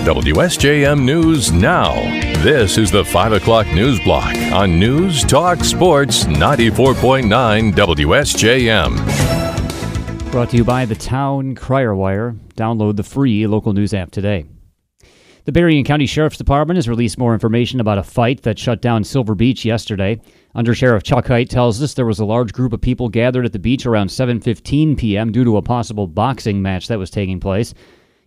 WSJM News Now. This is the 5 o'clock news block on News Talk Sports 94.9 WSJM. Brought to you by the Town Crier Wire. Download the free local news app today. The Berrien County Sheriff's Department has released more information about a fight that shut down Silver Beach yesterday. Under Sheriff Chuck Heit tells us there was a large group of people gathered at the beach around 7:15 p.m. due to a possible boxing match that was taking place.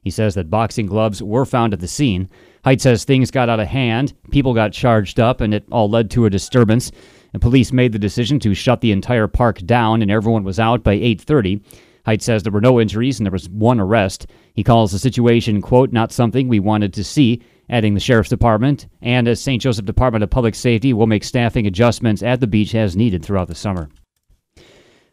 He says that boxing gloves were found at the scene. Heit says things got out of hand, people got charged up, and it all led to a disturbance. And police made the decision to shut the entire park down, and everyone was out by 8:30. Heit says there were no injuries and there was one arrest. He calls the situation, quote, not something we wanted to see, adding the Sheriff's Department and as St. Joseph Department of Public Safety will make staffing adjustments at the beach as needed throughout the summer.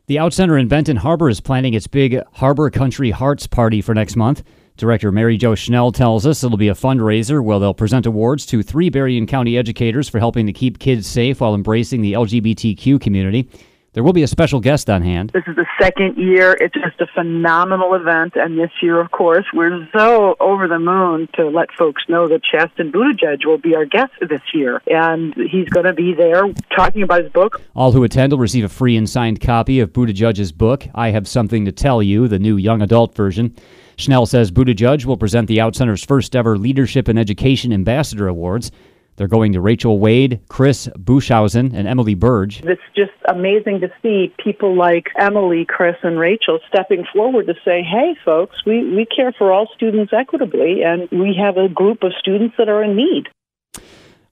The Out Center in Benton Harbor is planning its big Harbor Country Hearts party for next month. Director Mary Jo Schnell tells us it'll be a fundraiser where they'll present awards to three Berrien County educators for helping to keep kids safe while embracing the LGBTQ community. There will be a special guest on hand. This is the second year. It's just a phenomenal event. And this year, of course, we're so over the moon to let folks know that Chasten Buttigieg will be our guest this year. And he's going to be there talking about his book. All who attend will receive a free and signed copy of Buttigieg's book, I Have Something to Tell You, the new young adult version. Schnell says Buttigieg will present the Out Center's first ever Leadership and Education Ambassador Awards. They're going to Rachel Wade, Chris Bushausen, and Emily Burge. It's just amazing to see people like Emily, Chris, and Rachel stepping forward to say, hey, folks, we, we care for all students equitably, and we have a group of students that are in need.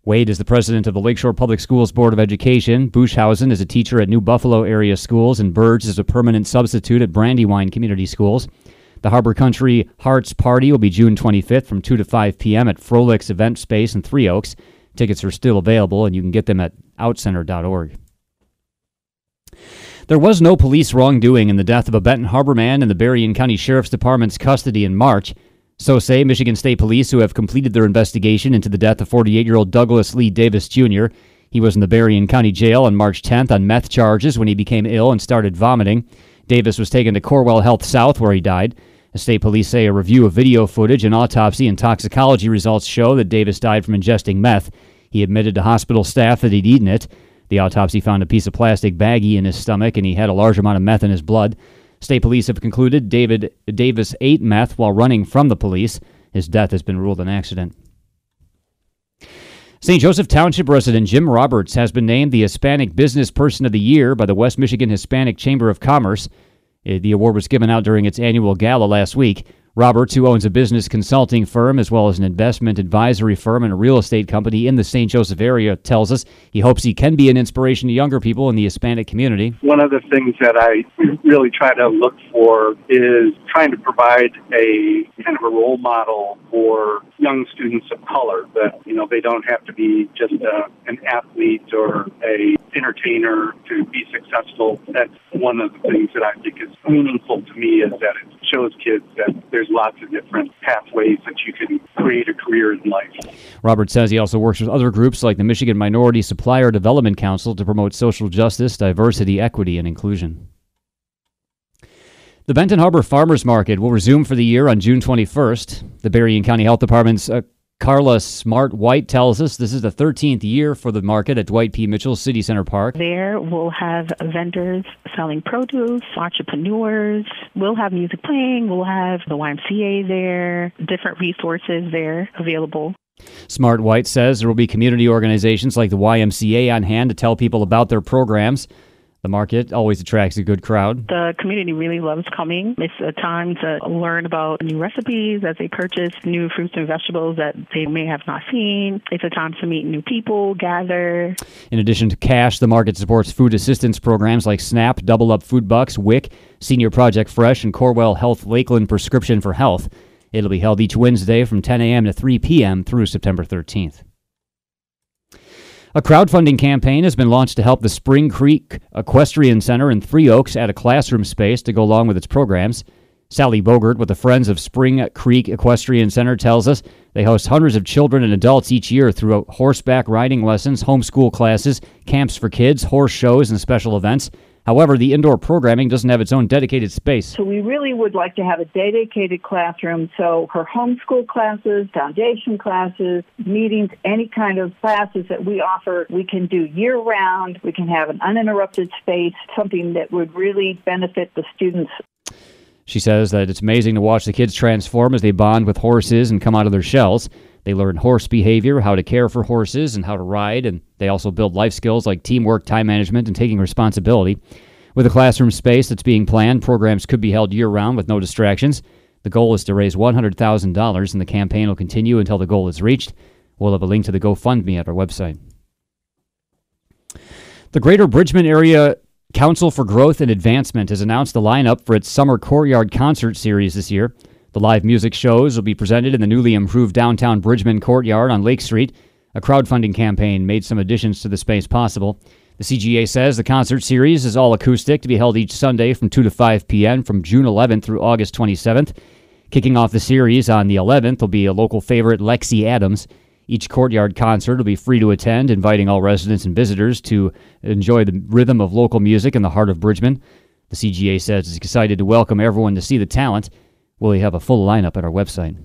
Wade is the president of the Lakeshore Public Schools Board of Education. Bushausen is a teacher at New Buffalo area schools, and Burge is a permanent substitute at Brandywine Community Schools. The Harbor Country Hearts Party will be June 25th from 2 to 5 p.m. at Frolick's Event Space in Three Oaks. Tickets are still available, and you can get them at outcenter.org. There was no police wrongdoing in the death of a Benton Harbor man in the Berrien County Sheriff's Department's custody in March. So say Michigan State Police, who have completed their investigation into the death of 48 year old Douglas Lee Davis Jr. He was in the Berrien County Jail on March 10th on meth charges when he became ill and started vomiting. Davis was taken to Corewell Health South, where he died. The state police say a review of video footage and autopsy and toxicology results show that Davis died from ingesting meth. He admitted to hospital staff that he'd eaten it. The autopsy found a piece of plastic baggie in his stomach and he had a large amount of meth in his blood. State police have concluded David Davis ate meth while running from the police. His death has been ruled an accident. St. Joseph Township resident Jim Roberts has been named the Hispanic Business Person of the Year by the West Michigan Hispanic Chamber of Commerce. Uh, the award was given out during its annual gala last week. Roberts, who owns a business consulting firm as well as an investment advisory firm and a real estate company in the St. Joseph area, tells us he hopes he can be an inspiration to younger people in the Hispanic community. One of the things that I really try to look for is trying to provide a kind of a role model for young students of color that, you know, they don't have to be just a, an athlete or a entertainer to be successful. That's one of the things that I think is meaningful to me is that it shows kids that there's lots of different pathways that you can create a career in life. Robert says he also works with other groups like the Michigan Minority Supplier Development Council to promote social justice, diversity, equity, and inclusion. The Benton Harbor Farmers Market will resume for the year on June 21st. The Berrien County Health Department's uh, Carla Smart White tells us this is the 13th year for the market at Dwight P. Mitchell City Center Park. There we'll have vendors selling produce, entrepreneurs. We'll have music playing. We'll have the YMCA there, different resources there available. Smart White says there will be community organizations like the YMCA on hand to tell people about their programs. The market always attracts a good crowd. The community really loves coming. It's a time to learn about new recipes as they purchase new fruits and vegetables that they may have not seen. It's a time to meet new people, gather. In addition to cash, the market supports food assistance programs like SNAP, Double Up Food Bucks, WIC, Senior Project Fresh, and Corewell Health Lakeland Prescription for Health. It'll be held each Wednesday from 10 a.m. to 3 p.m. through September 13th. A crowdfunding campaign has been launched to help the Spring Creek Equestrian Center in Three Oaks add a classroom space to go along with its programs. Sally Bogert with the Friends of Spring Creek Equestrian Center tells us they host hundreds of children and adults each year through horseback riding lessons, homeschool classes, camps for kids, horse shows, and special events. However, the indoor programming doesn't have its own dedicated space. So we really would like to have a dedicated classroom. So her homeschool classes, foundation classes, meetings, any kind of classes that we offer, we can do year round. We can have an uninterrupted space, something that would really benefit the students she says that it's amazing to watch the kids transform as they bond with horses and come out of their shells. They learn horse behavior, how to care for horses, and how to ride, and they also build life skills like teamwork, time management, and taking responsibility. With a classroom space that's being planned, programs could be held year round with no distractions. The goal is to raise $100,000, and the campaign will continue until the goal is reached. We'll have a link to the GoFundMe at our website. The Greater Bridgman Area Council for Growth and Advancement has announced the lineup for its Summer Courtyard Concert Series this year. The live music shows will be presented in the newly improved downtown Bridgman Courtyard on Lake Street. A crowdfunding campaign made some additions to the space possible. The CGA says the concert series is all acoustic to be held each Sunday from 2 to 5 p.m. from June 11th through August 27th. Kicking off the series on the 11th will be a local favorite, Lexi Adams. Each courtyard concert will be free to attend, inviting all residents and visitors to enjoy the rhythm of local music in the heart of Bridgman. The CGA says it's excited to welcome everyone to see the talent. We'll have a full lineup at our website.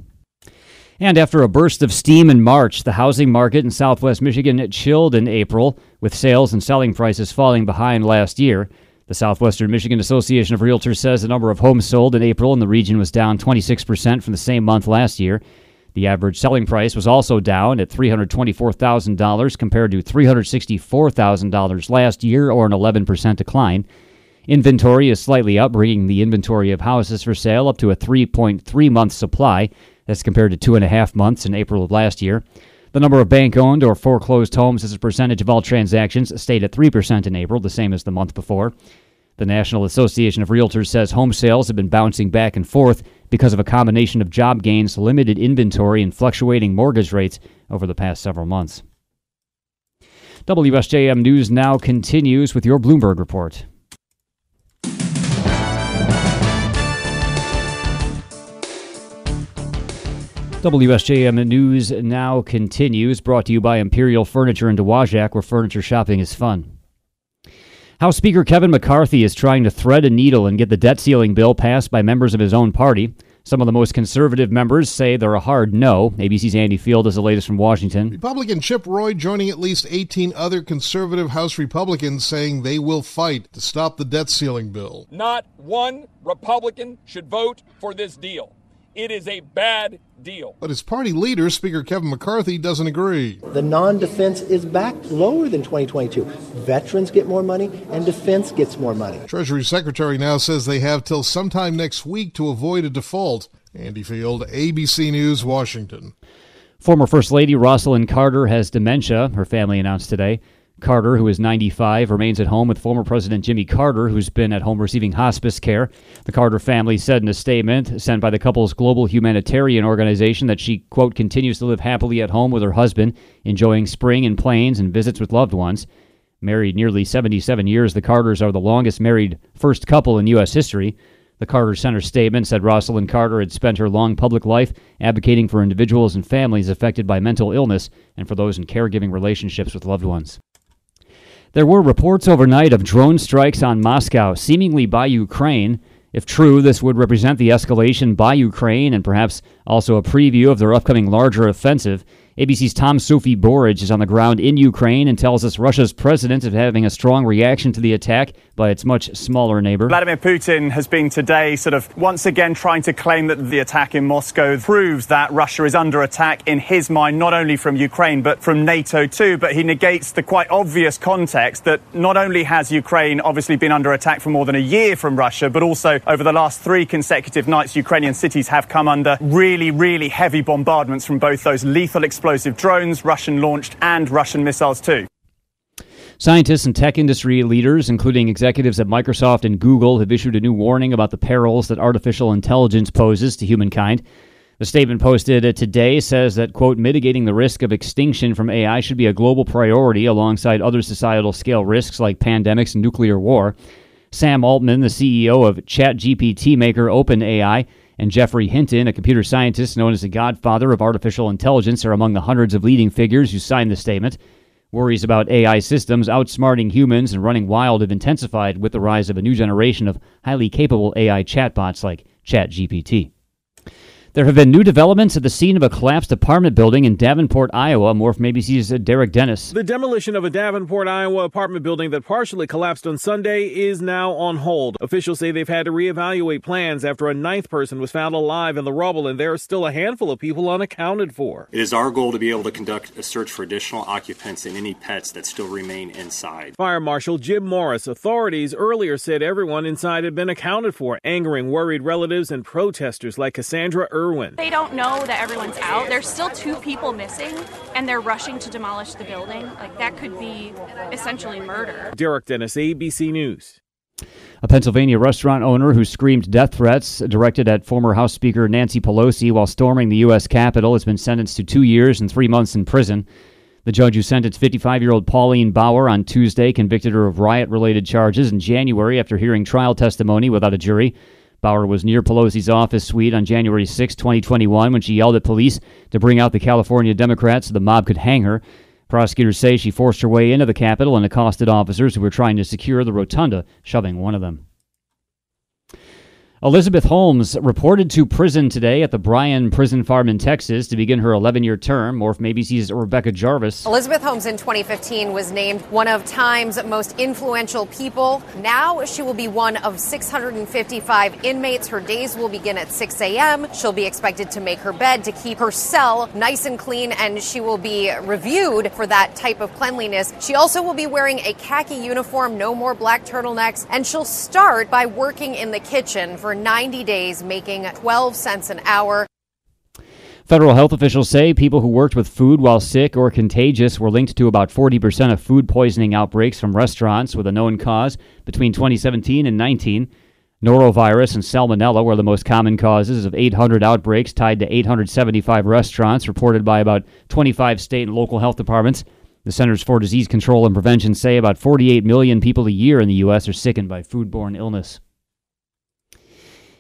And after a burst of steam in March, the housing market in southwest Michigan chilled in April, with sales and selling prices falling behind last year. The Southwestern Michigan Association of Realtors says the number of homes sold in April in the region was down 26% from the same month last year. The average selling price was also down at $324,000 compared to $364,000 last year, or an 11% decline. Inventory is slightly up, bringing the inventory of houses for sale up to a 3.3 month supply. That's compared to two and a half months in April of last year. The number of bank owned or foreclosed homes as a percentage of all transactions stayed at 3% in April, the same as the month before. The National Association of Realtors says home sales have been bouncing back and forth because of a combination of job gains, limited inventory, and fluctuating mortgage rates over the past several months. WSJM News now continues with your Bloomberg report. WSJM News now continues, brought to you by Imperial Furniture in Dowagiac, where furniture shopping is fun. House Speaker Kevin McCarthy is trying to thread a needle and get the debt ceiling bill passed by members of his own party. Some of the most conservative members say they're a hard no. ABC's Andy Field is the latest from Washington. Republican Chip Roy joining at least 18 other conservative House Republicans saying they will fight to stop the debt ceiling bill. Not one Republican should vote for this deal. It is a bad deal. But his party leader, Speaker Kevin McCarthy, doesn't agree. The non defense is back lower than 2022. Veterans get more money, and defense gets more money. Treasury Secretary now says they have till sometime next week to avoid a default. Andy Field, ABC News, Washington. Former First Lady Rosalynn Carter has dementia, her family announced today. Carter, who is 95, remains at home with former President Jimmy Carter, who's been at home receiving hospice care. The Carter family said in a statement sent by the couple's global humanitarian organization that she, quote, continues to live happily at home with her husband, enjoying spring and Plains and visits with loved ones. Married nearly 77 years, the Carters are the longest married first couple in U.S. history. The Carter Center statement said Rosalynn Carter had spent her long public life advocating for individuals and families affected by mental illness and for those in caregiving relationships with loved ones. There were reports overnight of drone strikes on Moscow, seemingly by Ukraine. If true, this would represent the escalation by Ukraine and perhaps also a preview of their upcoming larger offensive. ABC's Tom Soufi Burridge is on the ground in Ukraine and tells us Russia's president is having a strong reaction to the attack by its much smaller neighbor. Vladimir Putin has been today sort of once again trying to claim that the attack in Moscow proves that Russia is under attack in his mind, not only from Ukraine, but from NATO too. But he negates the quite obvious context that not only has Ukraine obviously been under attack for more than a year from Russia, but also over the last three consecutive nights, Ukrainian cities have come under really, really heavy bombardments from both those lethal explosives explosive drones, Russian launched, and Russian missiles too. Scientists and tech industry leaders, including executives at Microsoft and Google, have issued a new warning about the perils that artificial intelligence poses to humankind. The statement posted today says that, quote, mitigating the risk of extinction from AI should be a global priority alongside other societal scale risks like pandemics and nuclear war. Sam Altman, the CEO of ChatGPT maker OpenAI, and Geoffrey Hinton, a computer scientist known as the godfather of artificial intelligence, are among the hundreds of leading figures who signed the statement. Worries about AI systems outsmarting humans and running wild have intensified with the rise of a new generation of highly capable AI chatbots like ChatGPT. There have been new developments at the scene of a collapsed apartment building in Davenport, Iowa. More from ABC's uh, Derek Dennis. The demolition of a Davenport, Iowa apartment building that partially collapsed on Sunday is now on hold. Officials say they've had to reevaluate plans after a ninth person was found alive in the rubble, and there are still a handful of people unaccounted for. It is our goal to be able to conduct a search for additional occupants and any pets that still remain inside. Fire Marshal Jim Morris, authorities earlier said everyone inside had been accounted for, angering worried relatives and protesters like Cassandra Irwin. They don't know that everyone's out. There's still two people missing, and they're rushing to demolish the building. Like, that could be essentially murder. Derek Dennis, ABC News. A Pennsylvania restaurant owner who screamed death threats directed at former House Speaker Nancy Pelosi while storming the U.S. Capitol has been sentenced to two years and three months in prison. The judge who sentenced 55 year old Pauline Bauer on Tuesday convicted her of riot related charges in January after hearing trial testimony without a jury. Bauer was near Pelosi's office suite on January 6, 2021, when she yelled at police to bring out the California Democrats so the mob could hang her. Prosecutors say she forced her way into the Capitol and accosted officers who were trying to secure the rotunda, shoving one of them. Elizabeth Holmes reported to prison today at the Bryan Prison Farm in Texas to begin her 11 year term. More from ABC's Rebecca Jarvis. Elizabeth Holmes in 2015 was named one of Time's most influential people. Now she will be one of 655 inmates. Her days will begin at 6 a.m. She'll be expected to make her bed to keep her cell nice and clean, and she will be reviewed for that type of cleanliness. She also will be wearing a khaki uniform, no more black turtlenecks, and she'll start by working in the kitchen for 90 days, making 12 cents an hour. Federal health officials say people who worked with food while sick or contagious were linked to about 40% of food poisoning outbreaks from restaurants with a known cause between 2017 and 19. Norovirus and salmonella were the most common causes of 800 outbreaks tied to 875 restaurants reported by about 25 state and local health departments. The Centers for Disease Control and Prevention say about 48 million people a year in the U.S. are sickened by foodborne illness.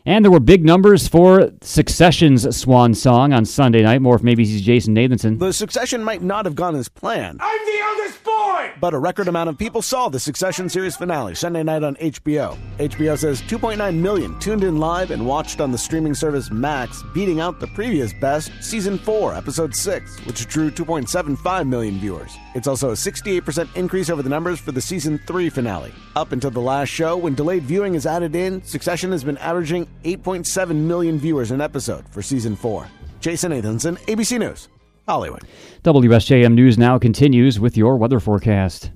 And there were big numbers for Succession's swan song on Sunday night. More if maybe he's Jason Nathanson. The Succession might not have gone as planned. I'm the youngest boy! But a record amount of people saw the Succession series finale Sunday night on HBO. HBO says 2.9 million tuned in live and watched on the streaming service Max, beating out the previous best, Season 4, Episode 6, which drew 2.75 million viewers. It's also a 68% increase over the numbers for the Season 3 finale. Up until the last show, when delayed viewing is added in, Succession has been averaging 8.7 million viewers an episode for season four. Jason Nathanson, ABC News, Hollywood. WSJM News now continues with your weather forecast.